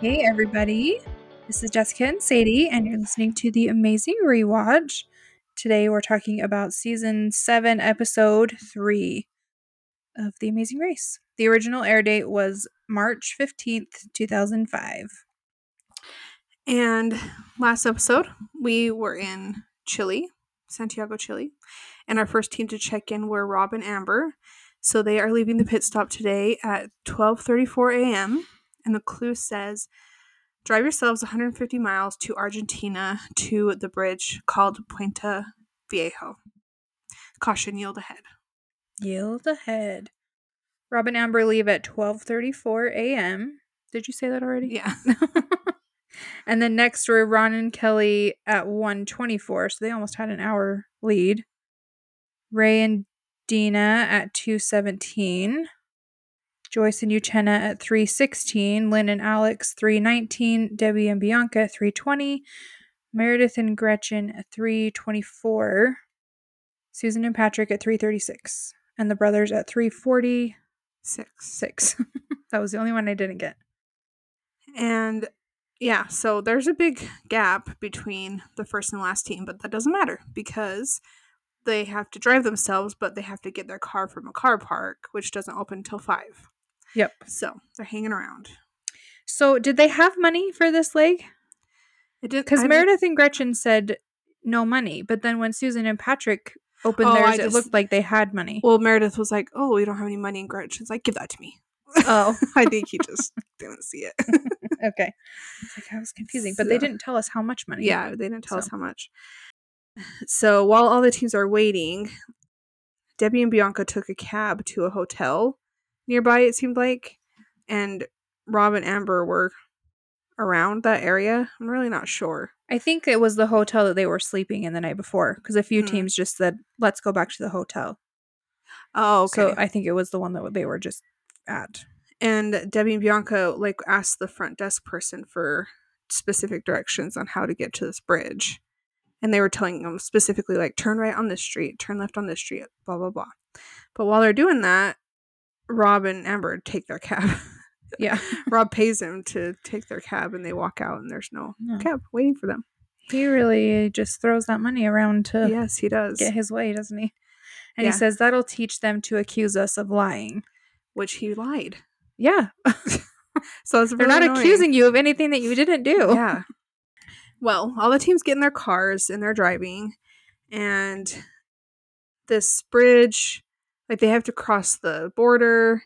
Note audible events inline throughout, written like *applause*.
Hey, everybody. This is Jessica and Sadie, and you're listening to The Amazing Rewatch. Today, we're talking about season 7, episode 3 of The Amazing Race. The original air date was March 15th, 2005. And last episode, we were in Chile, Santiago, Chile, and our first team to check in were Rob and Amber. So they are leaving the pit stop today at 12:34 a.m. And the clue says, "Drive yourselves 150 miles to Argentina to the bridge called Puente Viejo. Caution, yield ahead." Yield ahead. Rob and Amber leave at 12:34 a.m. Did you say that already? Yeah. *laughs* and then next were Ron and Kelly at 1:24, so they almost had an hour lead. Ray and Dina at 2:17. Joyce and Uchenna at 3:16, Lynn and Alex 3:19, Debbie and Bianca 3:20, Meredith and Gretchen at 3:24, Susan and Patrick at 3:36, and the brothers at 3:46. Six. *laughs* that was the only one I didn't get. And yeah, so there's a big gap between the first and last team, but that doesn't matter because they have to drive themselves, but they have to get their car from a car park, which doesn't open until five. Yep. So they're hanging around. So, did they have money for this leg? It did Because Meredith and Gretchen said no money, but then when Susan and Patrick opened Oh, theirs, it looked like they had money. Well, Meredith was like, "Oh, we don't have any money," and Gretchen's like, "Give that to me." oh, *laughs* I think he just didn't see it. *laughs* okay. It's like I was confusing, but they didn't tell us how much money. yeah, they didn't tell us how much. So while all the teams are waiting, Debbie and Bianca took a cab to a hotel nearby. It seemed like, and Rob and Amber were around that area. I'm really not sure. I think it was the hotel that they were sleeping in the night before because a few Hmm. teams just said, "Let's go back to the hotel." Oh, okay. So I think it was the one that they were just at. and Debbie and Bianca like asked the front desk person for specific directions on how to get to this bridge. And they were telling them specifically like turn right on this street, turn left on this street, blah blah blah. But while they're doing that, Rob and Amber take their cab. *laughs* Yeah. Rob pays him to take their cab and they walk out and there's no No. cab waiting for them. He really just throws that money around to yes, he does. get his way, doesn't he? And Yeah. he says that'll teach them to accuse us of lying. Which he lied. Yeah. *laughs* So it's They're not annoying. accusing you of anything that you didn't do. Yeah. Well, all the teams get in their cars and they're driving, and this bridge, like they have to cross the border,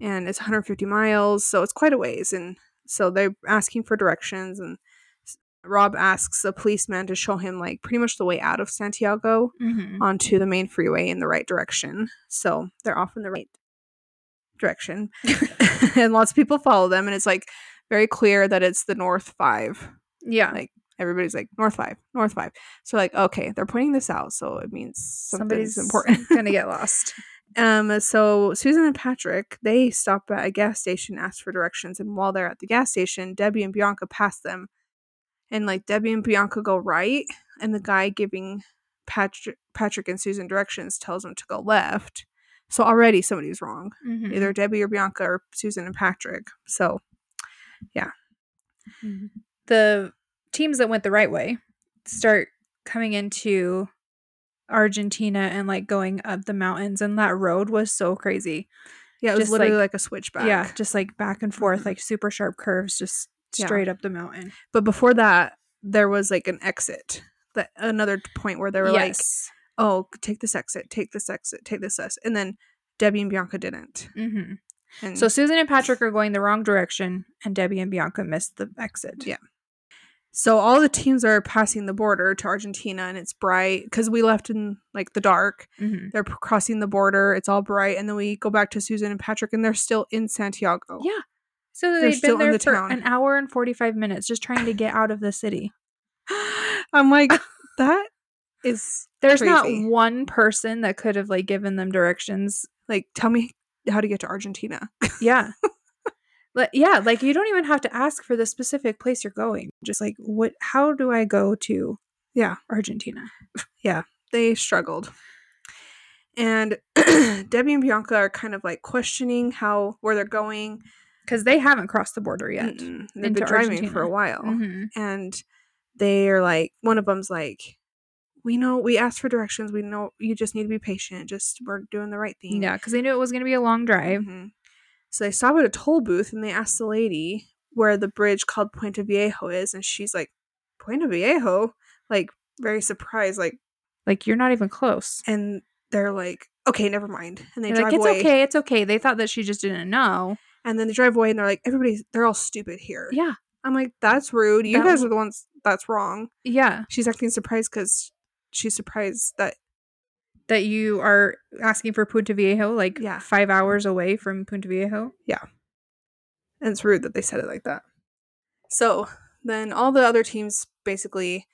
and it's 150 miles, so it's quite a ways. And so they're asking for directions, and Rob asks a policeman to show him like pretty much the way out of Santiago Mhm. onto the main freeway in the right direction. So they're off in the right direction. *laughs* *laughs* and lots of people follow them and it's like very clear that it's the north 5. Yeah. Like everybody's like north 5, north 5. So like okay, they're pointing this out so it means somebody's important. *laughs* gonna get *laughs* lost. um so Susan and Patrick, they stop at a gas station, ask for directions and while they're at the gas station, Debbie and Bianca pass them. And like Debbie and Bianca go right and the guy giving Patrick Patrick and Susan directions tells them to go left. So already somebody's wrong. Mhm. Either Debbie or Bianca or Susan and Patrick. So Mhm. The teams that went the right way start coming into Argentina and like going up the mountains, and that road was so crazy. yeah, it was literally like- like, a switchback. Yeah, just like back and forth, Mhm. like super sharp curves, just Yeah. straight up the mountain. But before that, there was like an exit. That another point where they were like, "Oh, take this exit, take this exit, take this exit," and then Debbie and Bianca didn't. hmm And So Susan and Patrick are going the wrong direction, and Debbie and Bianca missed the exit. Yeah. So all the teams are passing the border to Argentina, and it's bright because we left in like the dark. hmm They're crossing the border. It's all bright, and then we go back to Susan and Patrick, and they're still in Santiago. Yeah. So They're they've still been in there the for town. an hour and forty five minutes, just trying to get out of the city. *laughs* I'm like, *laughs* that is There's crazy. not one person that could have like given them directions. like tell me how to get to Argentina. Yeah. *laughs* But yeah, like you don't even have to ask for the specific place you're going. Just like what how do I go to Yeah. Argentina? *laughs* Yeah, they struggled. And *clears throat* Debbie and Bianca are kind of like questioning how where they're going. because they haven't crossed the border yet. Mm-mm. They've been driving for a while. Mhm. And they're like, one of them's like, we know, we asked for directions. We know you just need to be patient. Just, we're doing the right thing. Yeah, because they knew it was going to be a long drive. Mhm. So they stop at a toll booth and they ask the lady where the bridge called Puente Viejo is. And she's like, Puente Viejo? Like, very surprised. Like, Like you're not even close. and they're like, okay, never mind. And they They're drive like it's away. okay, it's okay. They thought that she just didn't know. And then they drive away and they're like, everybody's, they're all stupid here. Yeah, I'm like, that's rude. You That guys are the ones that's wrong. yeah. She's acting surprised because she's surprised that, That you are asking for Punta Viejo, like Yeah. five hours away from Punta Viejo. Yeah. And it's rude that they said it like that. So then all the other teams basically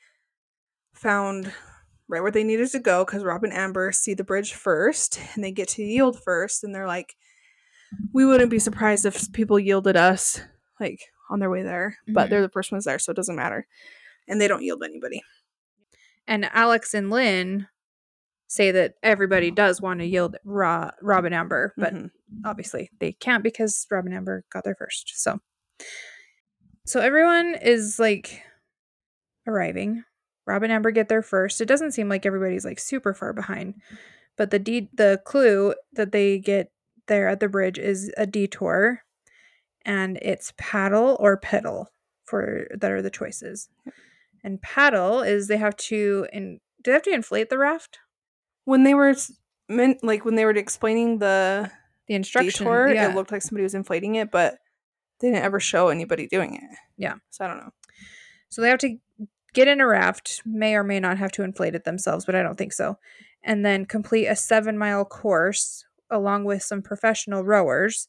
found right where they needed to go because Rob and Amber see the bridge first and they get to yield first and they're like, we wouldn't be surprised if people yielded us like on their way there, but Mhm. they're the first ones there, so it doesn't matter. And they don't yield anybody. And Alex and Lynn say that everybody does want to yield Ra- Rob and Amber, but Mhm. obviously they can't because Rob and Amber got there first. So, so everyone is like arriving. Rob and Amber get there first. It doesn't seem like everybody's like super far behind, but the de- the clue that they get there at the bridge is a detour, and it's paddle or pedal for that are the choices. And paddle is they have to in do they have to inflate the raft? When they were meant like when they were explaining the The instruction. detour, yeah. it looked like somebody was inflating it, but they didn't ever show anybody doing it. Yeah. So I don't know. So they have to get in a raft, may or may not have to inflate it themselves, but I don't think so. And then complete a seven mile course along with some professional rowers.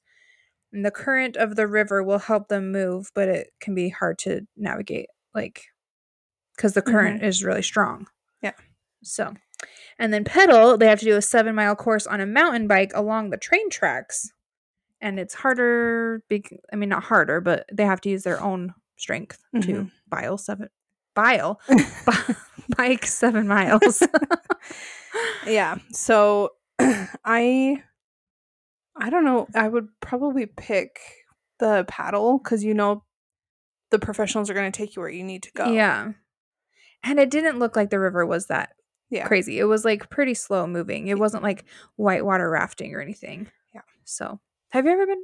And the current of the river will help them move, but it can be hard to navigate, like, because the current mm-hmm. is really strong. Yeah. So, and then pedal, they have to do a seven mile course on a mountain bike along the train tracks. And it's harder, big, I mean, not harder, but they have to use their own strength to Mhm. bile seven, bile, *laughs* bi- bike seven miles. *laughs* yeah. So *clears throat* I I don't know. I would probably pick the paddle because you know the professionals are going to take you where you need to go. Yeah. And it didn't look like the river was that Yeah. crazy. It was like pretty slow moving. It wasn't like whitewater rafting or anything. Yeah. So, have you ever been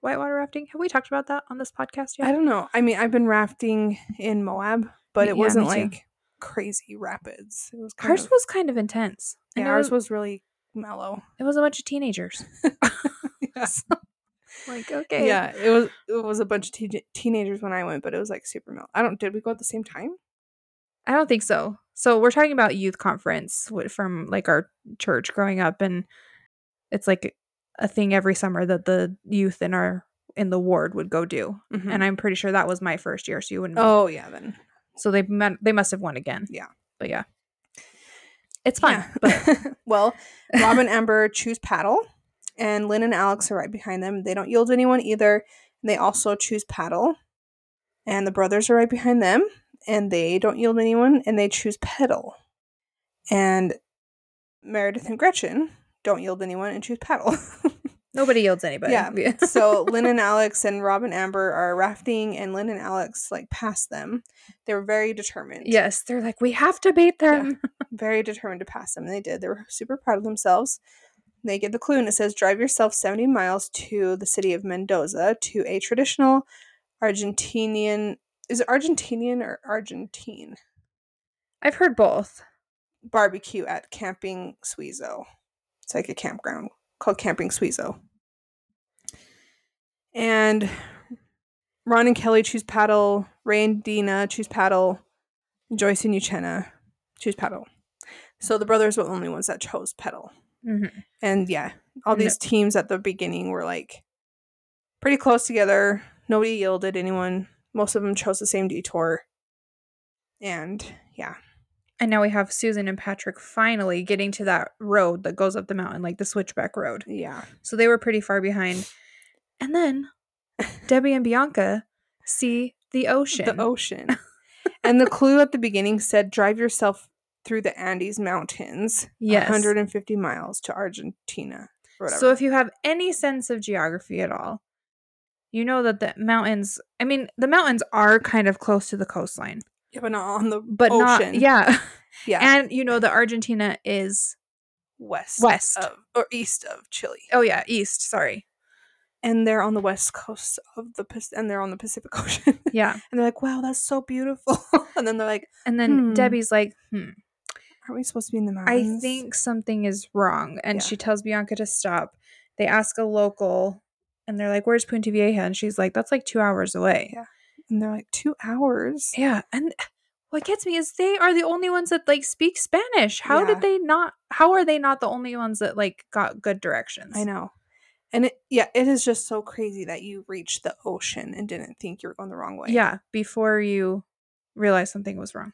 whitewater rafting? Have we talked about that on this podcast yet? I don't know. I mean, I've been rafting in Moab, but it yeah, wasn't like crazy rapids. It was kind Ours of, was kind of intense. And yeah, ours was, was really mellow. it was a bunch of teenagers. *laughs* Yeah. *laughs* Like, okay. Yeah, it was it was a bunch of te- teenagers when I went, but it was like super mellow. I don't. Did we go at the same time? I don't think so. So we're talking about youth conference from like our church growing up, and it's like a thing every summer that the youth in our in the ward would go do. Mm-hmm. And I'm pretty sure that was my first year, so you wouldn't. oh yeah, then so they met, they must have won again. Yeah. but yeah, it's fun. Yeah. But *laughs* well, Rob and Amber choose paddle, and Lynn and Alex are right behind them. They don't yield anyone either. They also choose paddle, and the brothers are right behind them, and they don't yield anyone, and they choose pedal. And Meredith and Gretchen don't yield anyone and choose paddle. *laughs* nobody yields anybody. *laughs* Yeah. so Lynn and Alex and Rob and Amber are rafting, and Lynn and Alex like pass them. They were very determined. yes, they're like we have to beat them. *laughs* very determined to pass them. And they did. They were super proud of themselves. They get the clue, and it says, "Drive yourself seventy miles to the city of Mendoza to a traditional Argentinian. Is it Argentinian or Argentine I've heard both. barbecue at Camping Suizo? It's like a campground called Camping Suizo. And Ron and Kelly choose paddle. Ray and Dina choose paddle. Joyce and Uchenna choose paddle. So the brothers were the only ones that chose pedal. hmm And yeah, all No- these teams at the beginning were like pretty close together. Nobody yielded anyone. Most of them chose the same detour. And yeah, And now we have Susan and Patrick finally getting to that road that goes up the mountain, like the switchback road. yeah. So they were pretty far behind. And then *laughs* Debbie and Bianca see the ocean. The ocean. *laughs* and the clue at the beginning said drive yourself through the Andes Mountains, Yes. 150 miles to Argentina. So if you have any sense of geography at all, you know that the mountains, I mean, the mountains are kind of close to the coastline, Yeah, but not on the but ocean. not, yeah. *laughs* yeah, And you know, the Argentina is, west, west. of, or east of Chile, oh, yeah, east. Sorry. and they're on the west coast of the and they're on the Pacific *laughs* Ocean. Yeah. and they're like, "Wow, that's so beautiful." *laughs* and then they're like, And then Hmm. Debbie's like, hmm, "Aren't we supposed to be in the mountains? I think something is wrong. And Yeah. she tells Bianca to stop. They ask a local and they're like, Where's Punta Vieja? And she's like, That's like two hours away. Yeah. and they're like, two hours." Yeah. And what gets me is they are the only ones that like speak Spanish. How Yeah. did they not how are they not the only ones that like got good directions? I know. And it, yeah, it is just so crazy that you reached the ocean and didn't think you were going the wrong way. Yeah, before you realize something was wrong.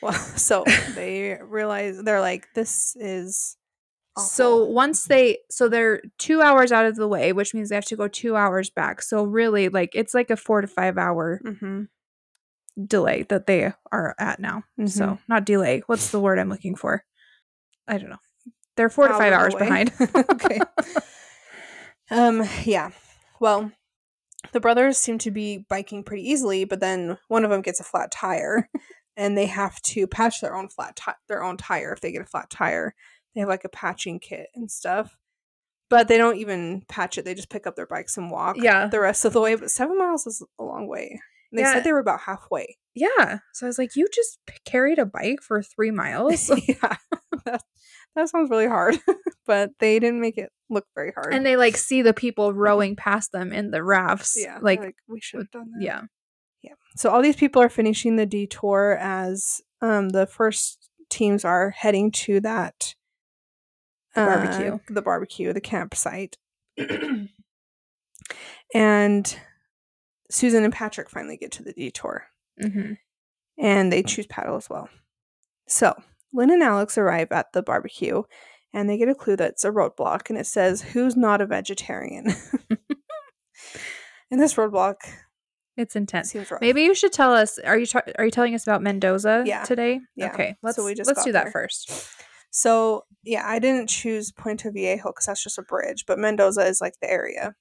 Well, *laughs* so they realize they're like, this is. So once they so they're two hours out of the way, which means they have to go two hours back. So really like it's like a four to five hour Mhm. delay that they are at now. So Mhm. not delay. What's the word I'm looking for? I don't know. They're four to five hours way. behind. *laughs* *laughs* okay. Um. Yeah. Well, the brothers seem to be biking pretty easily, but then one of them gets a flat tire, and they have to patch their own flat ti- their own tire if they get a flat tire. They have like a patching kit and stuff, but they don't even patch it. They just pick up their bikes and walk. Yeah. The rest of the way, but seven miles is a long way. And they Yeah. said they were about halfway. yeah. So I was like, you just carried a bike for three miles. *laughs* yeah, that, that sounds really hard, *laughs* but they didn't make it look very hard. and they like see the people rowing past them in the rafts. yeah, Like, like we should have done that. Yeah. Yeah. So all these people are finishing the detour as um, the first teams are heading to that The uh, barbecue. the barbecue, the campsite, and Susan and Patrick finally get to the detour, hmm and they choose paddle as well. So Lynn and Alex arrive at the barbecue, and they get a clue that's a roadblock, and it says, "Who's not a vegetarian?" *laughs* and this roadblock It's intense. Maybe you should tell us. Are you ta- are you telling us about Mendoza Yeah. today? Yeah. Okay. Let's So we just let's do that first. So yeah, I didn't choose Puente Viejo because that's just a bridge, but Mendoza is like the area.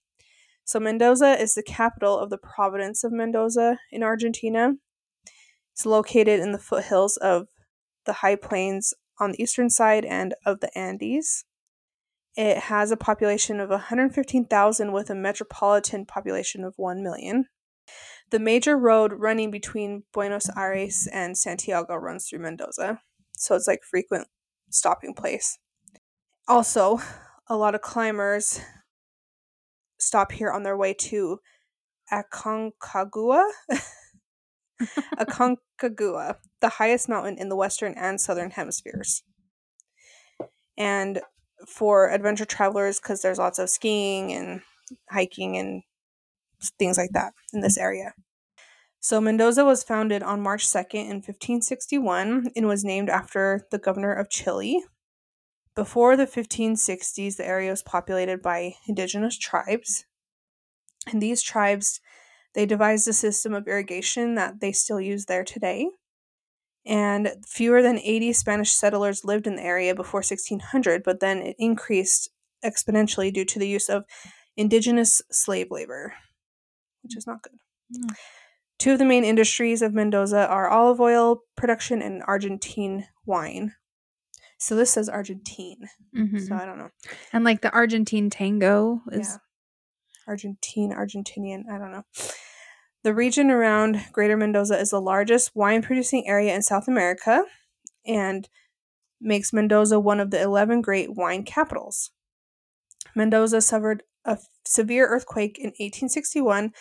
So Mendoza is the capital of the province of Mendoza in Argentina. It's located in the foothills of the high plains on the eastern side and of the Andes. It has a population of 115,000 with a metropolitan population of 1 million. The major road running between Buenos Aires and Santiago runs through Mendoza. So it's like frequent stopping place. Also, a lot of climbers stop here on their way to Aconcagua. *laughs* Aconcagua, the highest mountain in the western and southern hemispheres. And for adventure travelers, because there's lots of skiing and hiking and things like that in this area. So Mendoza was founded on March 2nd in 1561 and was named after the governor of Chile. Before the 1560s, the area was populated by indigenous tribes. And these tribes, they devised a system of irrigation that they still use there today. And fewer than 80 Spanish settlers lived in the area before 1600, but then it increased exponentially due to the use of indigenous slave labor, which is not good. Mm. Two of the main industries of Mendoza are olive oil production and Argentine wine. So this says Argentine. Mhm. So I don't know. and like the Argentine tango is Yeah. Argentine, Argentinian, I don't know. The region around Greater Mendoza is the largest wine producing area in South America and makes Mendoza one of the 11 great wine capitals. Mendoza suffered a severe earthquake in 1861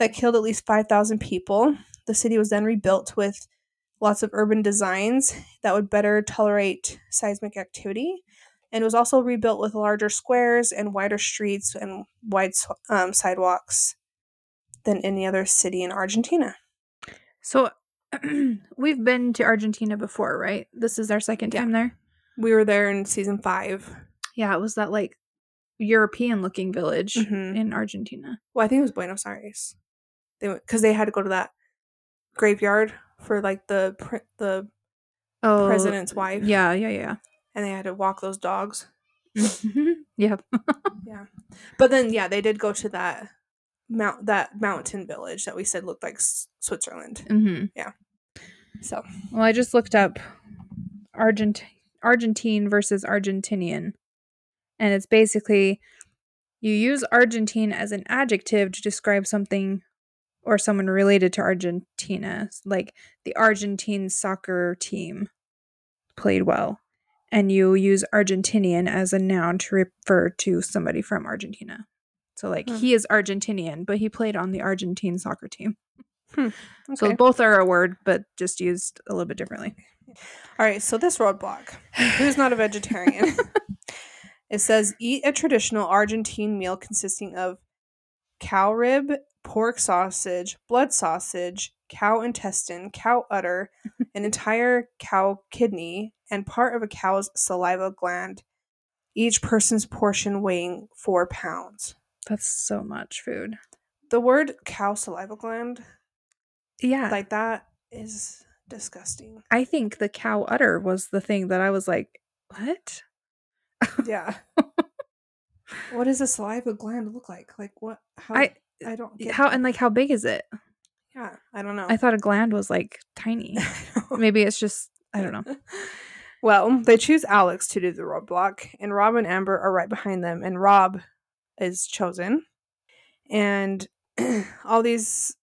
that killed at least 5,000 people. The city was then rebuilt with lots of urban designs that would better tolerate seismic activity and was also rebuilt with larger squares and wider streets and wide um, sidewalks than any other city in Argentina. So *clears throat* we've been to Argentina before, right? This is our second Yeah. time there. We were there in season five. Yeah, it was that like European looking village Mhm. in Argentina. Well, I think it was Buenos Aires. They because they had to go to that graveyard for like the the Oh, president's wife. Yeah, yeah, yeah. and they had to walk those dogs. *laughs* Mhm. *laughs* yeah. But then, yeah, they did go to that mount that mountain village that we said looked like S- Switzerland. hmm Yeah. So Well, I just looked up Argent Argentine versus Argentinian. And it's basically you use Argentine as an adjective to describe something or someone related to Argentina. Like the Argentine soccer team played well. And you use Argentinian as a noun to refer to somebody from Argentina. So like Hmm. he is Argentinian, but he played on the Argentine soccer team. *laughs* So okay. both are a word, but just used a little bit differently. All right, so this roadblock. Who's not a vegetarian? *laughs* it says eat a traditional Argentine meal consisting of cow rib, pork sausage, blood sausage, cow intestine, cow udder, *laughs* an entire cow kidney, and part of a cow's saliva gland. Each person's portion weighing four pounds. That's so much food. The word cow saliva gland, Yeah. like that, is disgusting. I think the cow udder was the thing that I was like, what? Yeah. *laughs* what does a saliva gland look like? Like what? How? I- I don't get How and like how big is it? yeah. I don't know. I thought a gland was like tiny. *laughs* Maybe it's just I don't know. *laughs* Well, they choose Alex to do the roadblock, and Rob and Amber are right behind them, and Rob is chosen. And *clears throat* all these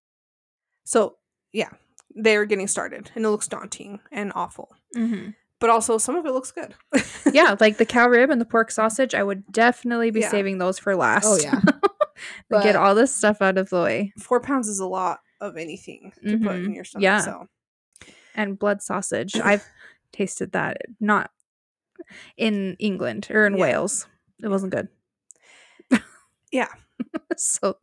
so yeah, they're getting started, and it looks daunting and awful. hmm But also some of it looks good. Yeah, *laughs* like the cow rib and the pork sausage, I would definitely be Yeah. saving those for last. Oh, yeah. But Get all this stuff out of the way. Four pounds is a lot of anything to put in Mhm. your stomach. Yeah. So And blood sausage. *clears throat* I've tasted that not in England or in Yeah. Wales. It wasn't good. Yeah. *laughs* so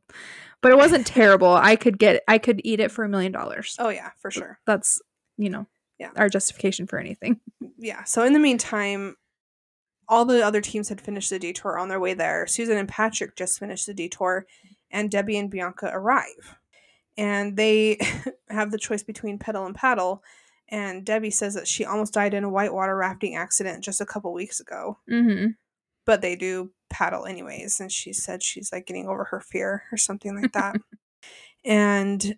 but it wasn't terrible. I could get I could eat it for a million dollars. oh yeah, for sure. That's you know, Yeah. our justification for anything. yeah. So in the meantime, all the other teams had finished the detour on their way there. Susan and Patrick just finished the detour, and Debbie and Bianca arrive. And they *laughs* have the choice between pedal and paddle. And Debbie says that she almost died in a whitewater rafting accident just a couple weeks ago, Mm-hmm. but they do paddle anyways. And she said she's like getting over her fear or something like that. *laughs* and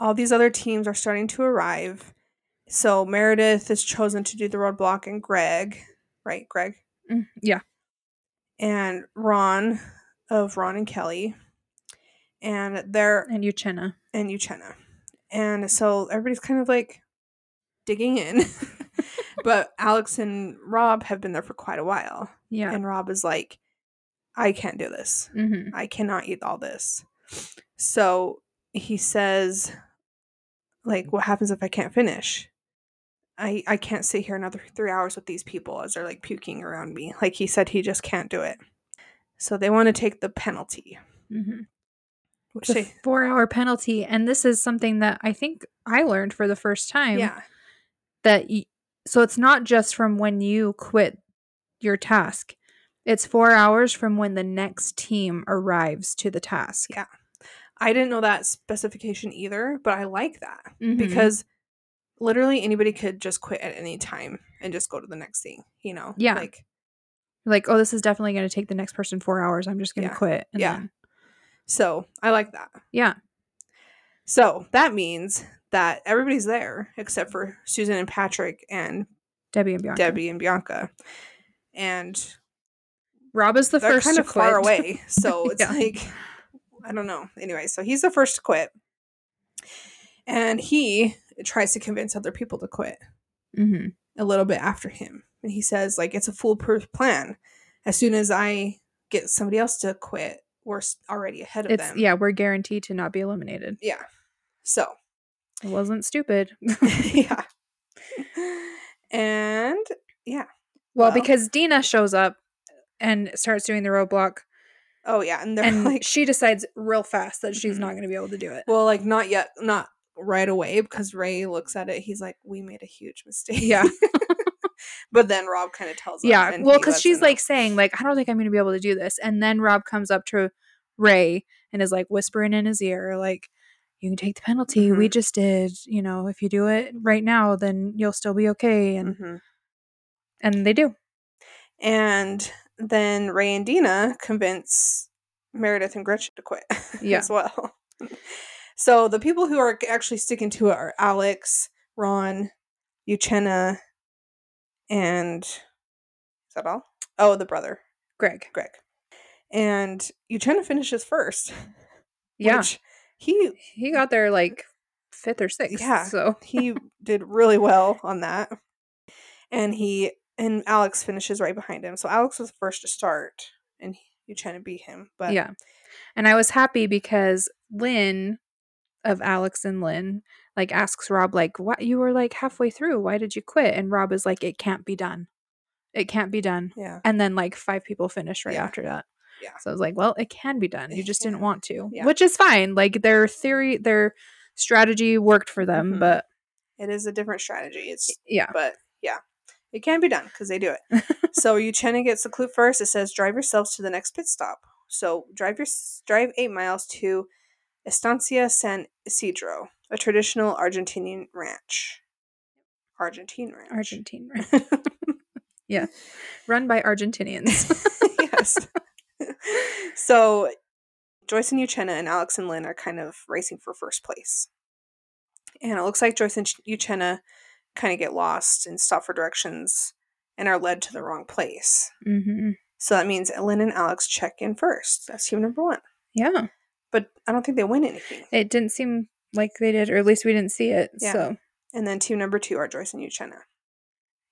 all these other teams are starting to arrive. So Meredith is chosen to do the roadblock, and Greg, right? Greg Mm, yeah. and Ron of Ron and Kelly, and they're And Uchenna. and Uchenna, and so everybody's kind of like digging in, *laughs* but Alex and Rob have been there for quite a while, Yeah. and Rob is like, "I can't do this. mm-hmm. I cannot eat all this." So he says, "Like, what happens if I can't finish?" I, I can't sit here another three hours with these people as they're like puking around me. Like he said, he just can't do it. So they want to take the penalty. Mm-hmm. Which The they, four hour penalty. And this is something that I think I learned for the first time. yeah, That y- so it's not just from when you quit your task. It's four hours from when the next team arrives to the task. Yeah. I didn't know that specification either, but I like that Mhm. because literally anybody could just quit at any time and just go to the next thing. You know, Yeah. like like, oh, this is definitely going to take the next person four hours. I'm just going to Yeah. quit. And Yeah. then- so I like that. yeah. So that means that everybody's there except for Susan and Patrick and Debbie and Bianca. Debbie and Bianca, and Rob is the first kind to of far *laughs* away. So it's Yeah. like I don't know. Anyway, so he's the first to quit. And he tries to convince other people to quit hmm a little bit after him. And he says like it's a foolproof plan. As soon as I get somebody else to quit, we're already ahead of It's them. yeah, we're guaranteed to not be eliminated. Yeah. So, It wasn't stupid. *laughs* yeah. And yeah. Well, Well- because Dina shows up and starts doing the roadblock, Oh yeah, and they're and *laughs* like she decides real fast that she's Mhm. not going to be able to do it. well like not yet not right away because Ray looks at it. He's like, "We made a huge mistake." Yeah. *laughs* but then Rob kind of tells yeah, well, because she's like saying like, I don't think I'm going to be able to do this, and then Rob comes up to Ray and is like whispering in his ear like. You can take the penalty. We Mhm. just did. You know, if you do it right now, then you'll still be okay. And Mhm. and they do. And then Ray and Dina convince Meredith and Gretchen to quit Yeah. *laughs* as well. *laughs* So the people who are actually sticking to it are Alex, Ron, Uchenna, and is that all? Oh, the brother, Greg. Greg. And Uchenna finishes first. *laughs* Yeah. He he got there like fifth or sixth. Yeah. So he *laughs* did really well on that. And he and Alex finishes right behind him. So Alex was first to start and he, Uchenna beat him. But yeah. And I was happy because Lynn of Alex and Lynn like asks Rob like what you were like halfway through. Why did you quit? And Rob is like it can't be done. It can't be done. yeah. And then like five people finish right Yeah. after that. Yeah. So I was like, well, it can be done. You just didn't *laughs* want to. Yeah. Which is fine. Like their theory, their strategy worked for them, Mhm. but It is a different strategy. It's yeah. but yeah. It can be done because they do it. *laughs* so Uchenna gets the clue first. It says drive yourselves to the next pit stop. So drive your drive eight miles to Estancia San Isidro, a traditional Argentinian ranch. Argentine ranch. Argentine. *laughs* ranch. yeah. Run by Argentinians. *laughs* yes. *laughs* so Joyce and Uchenna and Alex and Lynn are kind of racing for first place. And it looks like Joyce and Ch- Uchenna kind of get lost and stop for directions and are led to the wrong place. hmm So that means Lynn and Alex check in first. That's team number one. Yeah. But I don't think they win anything. It didn't seem like they did, or at least we didn't see it. Yeah. So And then team number two are Joyce and Uchenna.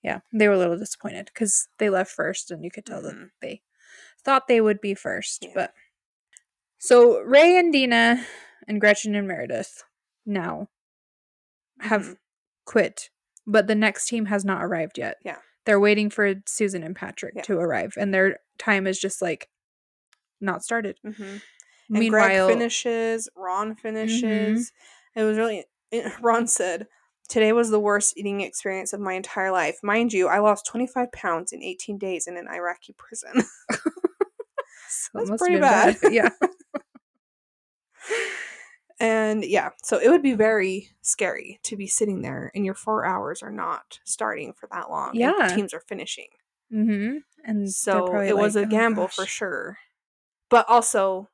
yeah, they were a little disappointed because they left first, and you could tell Mhm. that they thought they would be first. Yeah. But so Ray and Dina and Gretchen and Meredith now have Mhm. quit, but the next team has not arrived yet. Yeah. They're waiting for Susan and Patrick Yeah. to arrive, and their time is just like not started. Mhm. And Meanwhile, Mm-hmm. Greg finishes, Ron finishes. It was really *laughs* Ron said, "Today was the worst eating experience of my entire life. Mind you, I lost 25 pounds in 18 days in an Iraqi prison." *laughs* so That's pretty bad. bad. yeah. *laughs* and yeah, so it would be very scary to be sitting there and your 4 hours are not starting for that long Yeah. teams are finishing. Mm-hmm. And So it was a "Oh, gamble for sure. But also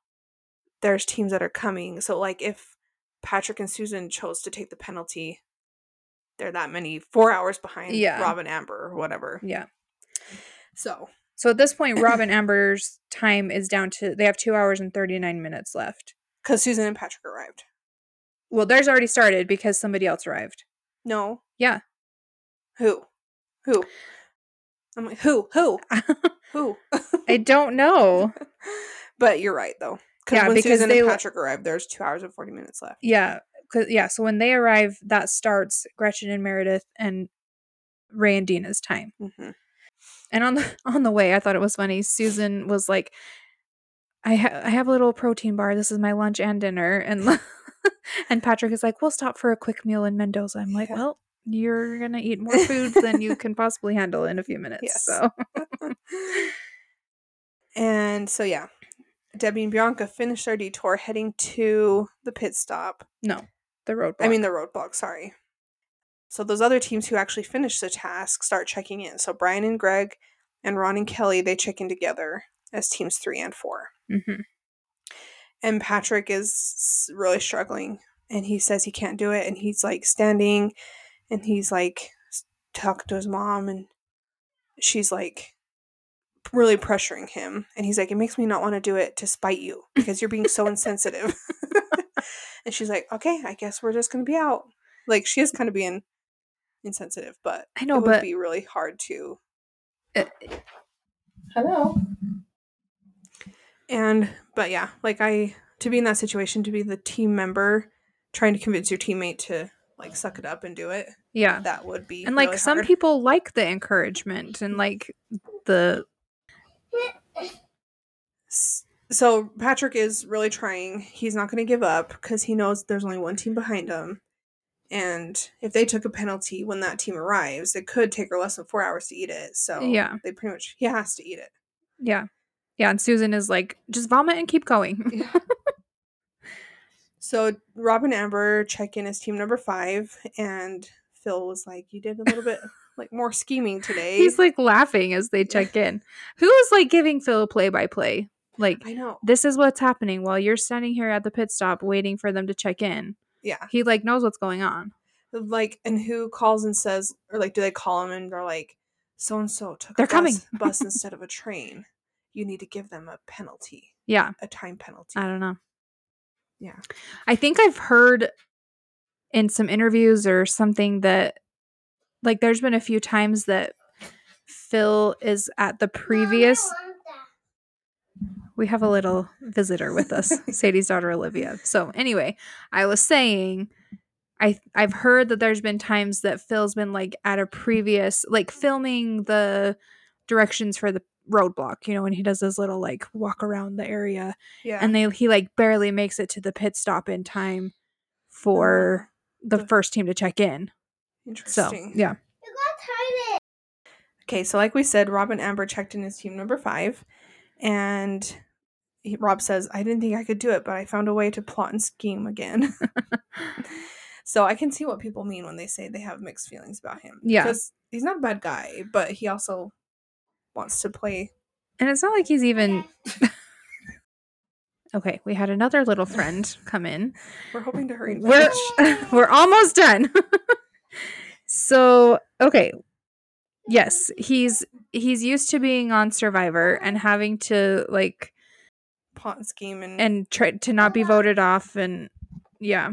there's teams that are coming. So like if Patrick and Susan chose to take the penalty, they're that many four hours behind Yeah. Rob and Amber or whatever. Yeah. So So at this point, Rob and Amber's time is down to they have two hours and thirty nine minutes left. because Susan and Patrick arrived. Well, theirs already started because somebody else arrived. No. Yeah. Who? Who? I'm like, who? Who? *laughs* Who? *laughs* I don't know. but you're right though. Yeah, when because Susan they and Patrick arrived, there's two hours and forty minutes left. Yeah, cause yeah. So when they arrive, that starts Gretchen and Meredith and Ray and Dina's time. hmm And on the *laughs* on the way, I thought it was funny. Susan was like, "I ha- I have a little protein bar. This is my lunch and dinner." And *laughs* and Patrick is like, "We'll stop for a quick meal in Mendoza." I'm like, Yeah. "Well, you're gonna eat more food than you can *laughs* possibly handle in a few minutes." Yes. So and so yeah, Debbie and Bianca finished their detour heading to the pit stop. no, the roadblock. I mean the roadblock, sorry. So those other teams who actually finished the task start checking in. So Brian and Greg and Ron and Kelly they check in together as teams three and four. Mhm. And Patrick is really struggling and he says he can't do it and he's like standing and he's like talking to his mom and she's like really pressuring him. And he's like it makes me not want to do it to spite you *laughs* because you're being so insensitive. *laughs* And she's like okay i guess we're just gonna be out. Like she is kind of being insensitive but I know, it would but be really hard to uh, hello. and but yeah like i to be in that situation to be the team member trying to convince your teammate to like suck it up and do it Yeah, that would be and like really some people like the encouragement and like the S- so Patrick is really trying. He's not going to give up because he knows there's only one team behind him. And if they took a penalty when that team arrives, it could take her less than four hours to eat it. So Yeah. they pretty much he has to eat it. yeah, yeah. And Susan is like, just vomit and keep going. Yeah. *laughs* so Rob and Amber check in as team number five, and Phil was like, "You did a little bit like more scheming today." He's like laughing as they check in. Who is like giving Phil a play by play? Like I know. this is what's happening while you're standing here at the pit stop waiting for them to check in. Yeah. He like knows what's going on. Like, and who calls and says, or like, do they call him and they're like, so and so took They're a bus, coming. *laughs* bus instead of a train. You need to give them a penalty, Yeah, a time penalty. I don't know. Yeah. I think I've heard in some interviews or something that like there's been a few times that Phil is at the previous we have a little visitor with us, *laughs* Sadie's daughter Olivia. So anyway, I was saying I I've heard that there's been times that Phil's been like at a previous like filming the directions for the roadblock, you know, when he does his little like walk around the area Yeah. and they he like barely makes it to the pit stop in time for uh-huh. the the- first team to check in. So, Interesting. yeah. Okay, so like we said, Rob and Amber checked in as team number five, and he, Rob says, "I didn't think I could do it, but I found a way to plot and scheme again." *laughs* so I can see what people mean when they say they have mixed feelings about him. Yeah. because he's not a bad guy, but he also wants to play. And it's not like he's even *laughs* Okay, we had another little friend come in. We're hoping to hurry. and We're *laughs* we're almost done. So, okay. Yes, he's he's used to being on Survivor and having to like and scheme and and try to not be voted off and yeah.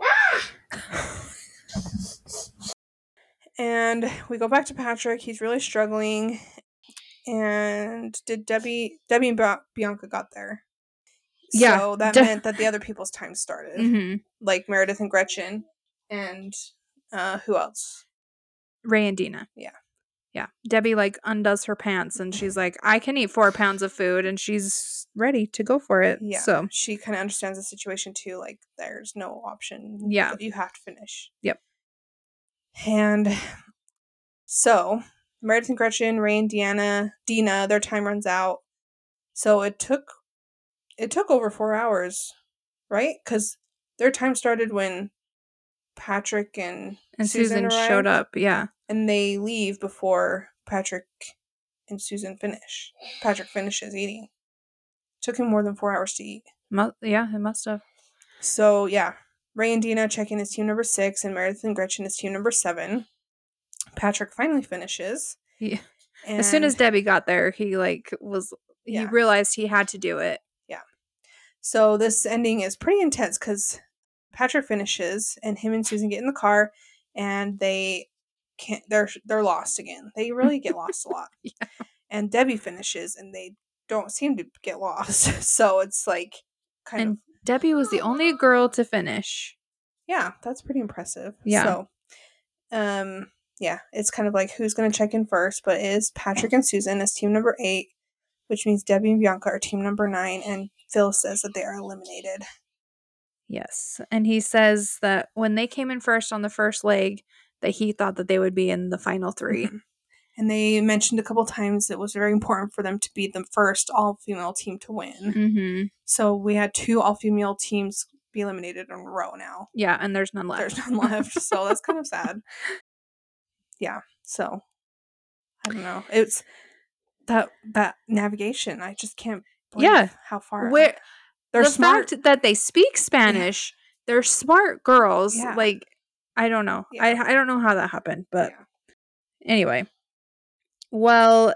*laughs* And we go back to Patrick. He's really struggling. And did Debbie Debbie and Bianca got there? Yeah, So that de- meant that the other people's time started, Mhm. like Meredith and Gretchen, and uh, who else? Ray and Dina. Yeah. Yeah. Debbie like undoes her pants and she's like, I can eat four pounds of food and she's ready to go for it. Yeah. So she kind of understands the situation too. Like there's no option. Yeah. you have to finish. Yep. And so Meredith and Gretchen, Ray and Deanna, Dina, their time runs out. So it took it took over four hours, right? Because their time started when Patrick and and Susan, showed up. Yeah. and they leave before Patrick and Susan finish. Patrick finishes eating. Took him more than four hours to eat. Yeah, it must have. So yeah, Ray and Dina check in as team number six, and Meredith and Gretchen as team number seven. Patrick finally finishes. Yeah. as soon as Debbie got there, he like was he Yeah. realized he had to do it. Yeah. So this ending is pretty intense because Patrick finishes, and him and Susan get in the car, and they can't. They're they're lost again. They really get lost a lot. *laughs* Yeah. And Debbie finishes, and they don't seem to get lost. *laughs* So it's like kind And of Debbie was the only girl to finish. yeah, that's pretty impressive. Yeah. So, um, yeah, it's kind of like who's going to check in first, but is Patrick and Susan as team number eight, which means Debbie and Bianca are team number nine, and Phil says that they are eliminated. Yes. And he says that when they came in first on the first leg, that he thought that they would be in the final 3 Mhm. And they mentioned a couple times it was very important for them to be the first all female team to win. Mm-hmm. So we had two all female teams be eliminated in a row now. Yeah, and there's none left. There's none left. *laughs* so that's kind of sad. Yeah. So I don't know. It's that that navigation. I just can't believe Yeah. how far Where they're the smart. fact that they speak Spanish, they're smart girls. Yeah. Like I don't know. Yeah. I I don't know how that happened, but Yeah. anyway. Well,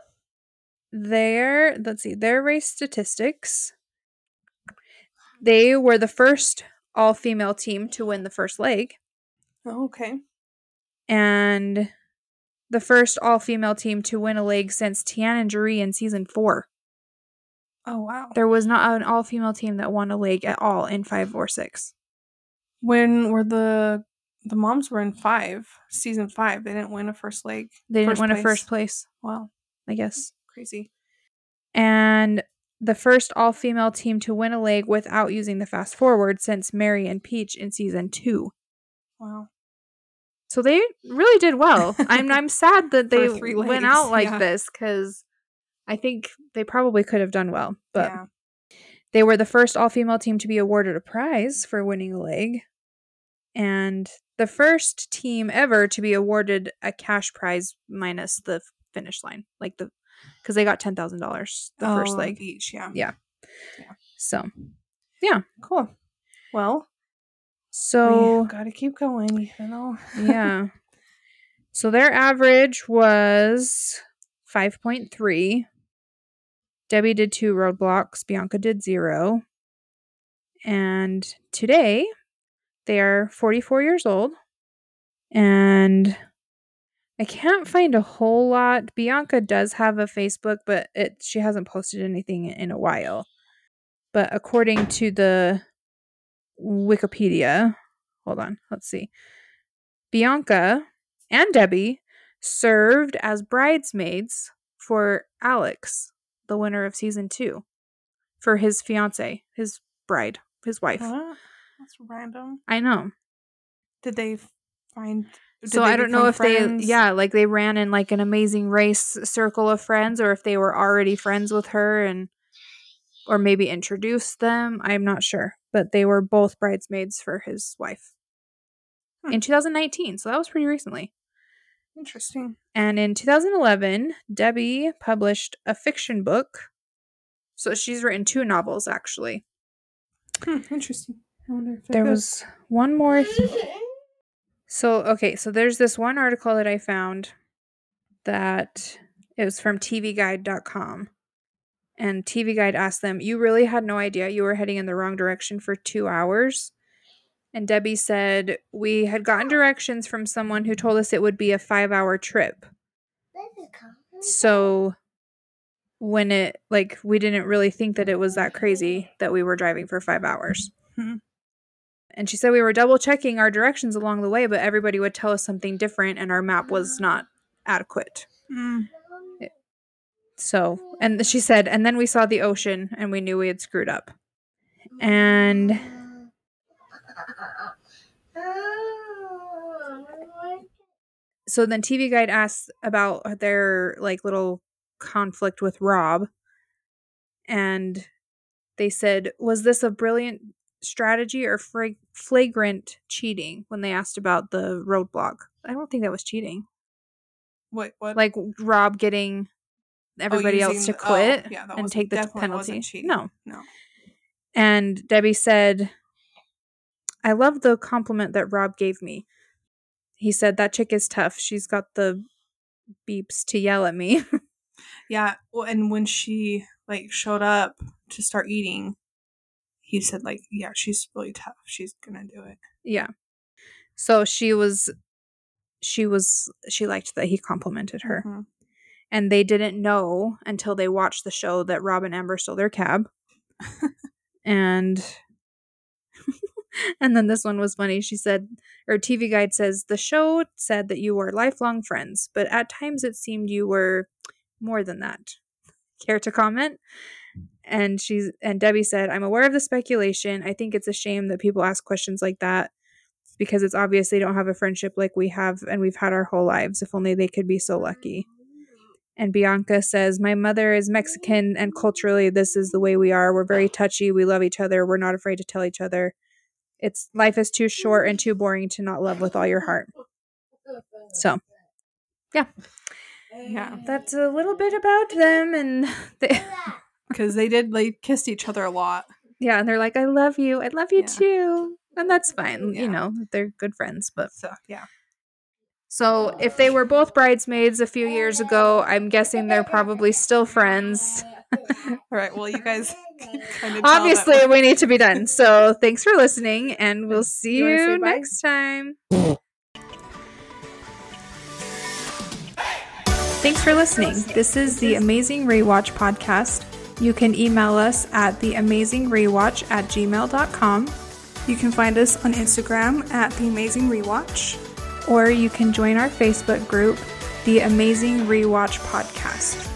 their let's see, their race statistics. They were the first all female team to win the first leg Oh, okay. and the first all female team to win a leg since Tiana and Jaree in season four. Oh wow. There was not an all female team that won a leg at all in five or six. When were the the moms were in five, season five, they didn't win a first leg. They didn't First win a first place, Wow. I guess. Crazy. And the first all female team to win a leg without using the fast forward since Mary and Peach in season two. Wow. So they really did well. *laughs* I'm I'm sad that they went out like yeah. this because I think they probably could have done well. But yeah. they were the first all female team to be awarded a prize for winning a leg. And the first team ever to be awarded a cash prize minus the finish line. Like the because they got ten thousand dollars the first Oh, leg. each. Yeah. Yeah. So yeah, Cool. Well, so we got to keep going, even though. *laughs* yeah. So their average was 5.3. Debbie did two roadblocks, Bianca did zero. And today they are 44 years old. And I can't find a whole lot. Bianca does have a Facebook, but it she hasn't posted anything in a while. But according to the Wikipedia, hold on, let's see. Bianca and Debbie served as bridesmaids for Alex, the winner of season two, for his fiance, his bride, his wife. What? That's random. I know. Did they find? did so they I don't know if friends? they, yeah, like they ran in like an amazing race circle of friends, or if they were already friends with her and, or maybe introduced them. I'm not sure, but they were both bridesmaids for his wife Hmm. in 2019. So that was pretty recently. Interesting. And in 2011, Debbie published a fiction book. So she's written two novels actually. Hmm, interesting. I wonder if There was one more. th- so, okay, so there's this one article that I found that it was from TVGuide.com. And TV Guide asked them, You really had no idea you were heading in the wrong direction for two hours? And Debbie said, We had gotten directions from someone who told us it would be a five hour trip. So when it like we didn't really think that it was that crazy that we were driving for five hours. Hmm. And she said we were double checking our directions along the way, but everybody would tell us something different and our map was not adequate. Mm. So, and she said, and then we saw the ocean and we knew we had screwed up. And so then TV Guide asks about their like little conflict with Rob. And they said, was this a brilliant strategy or fra- flagrant cheating when they asked about the roadblock? I don't think that was cheating. What? What? Like Rob getting oh, everybody else using- to oh, quit yeah, and take the penalty. No. No. And Debbie said, I love the compliment that Rob gave me. He said, That chick is tough. She's got the beeps to yell at me. *laughs* Yeah. Well, and when she like showed up to start eating, he said like, "Yeah, she's really tough. She's gonna do it." yeah. So she was, she was, she liked that he complimented her. Mhm. And they didn't know until they watched the show that Rob and Amber stole their cab. *laughs* and *laughs* and then this one was funny. She said, or TV Guide says, the show said that you were lifelong friends, but at times it seemed you were more than that. *laughs* Care to comment? And she's and Debbie said, I'm aware of the speculation. I think it's a shame that people ask questions like that because it's obvious they don't have a friendship like we have and we've had our whole lives. If only they could be so lucky. And Bianca says, My mother is Mexican, and culturally, this is the way we are. We're very touchy. We love each other. We're not afraid to tell each other. It's life is too short and too *laughs* boring to not love with all your heart. So, Yeah, Yeah. that's a little bit about them. And *laughs* they, *laughs* because they did they kissed each other a lot. yeah, and they're like, I love you. I love you Yeah. too. And that's fine. Yeah. You know, they're good friends. But So yeah, so if they were both bridesmaids a few years ago, I'm guessing they're probably still friends. *laughs* all right. Well, you guys *laughs* *laughs* kind of Obviously, we need to be done. So thanks for listening, and we'll see You you, next time. Thanks for listening. This is the Amazing Rewatch podcast. You can email us at theamazingrewatch at gmail.com, You can find us on Instagram at the Amazing Rewatch. or you can join our Facebook group, The Amazing Rewatch Podcast.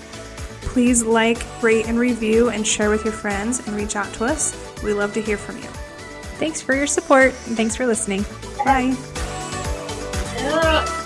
Please like, rate, and review and share with your friends and reach out to us. We love to hear from you. Thanks for your support and thanks for listening. Bye. Yeah.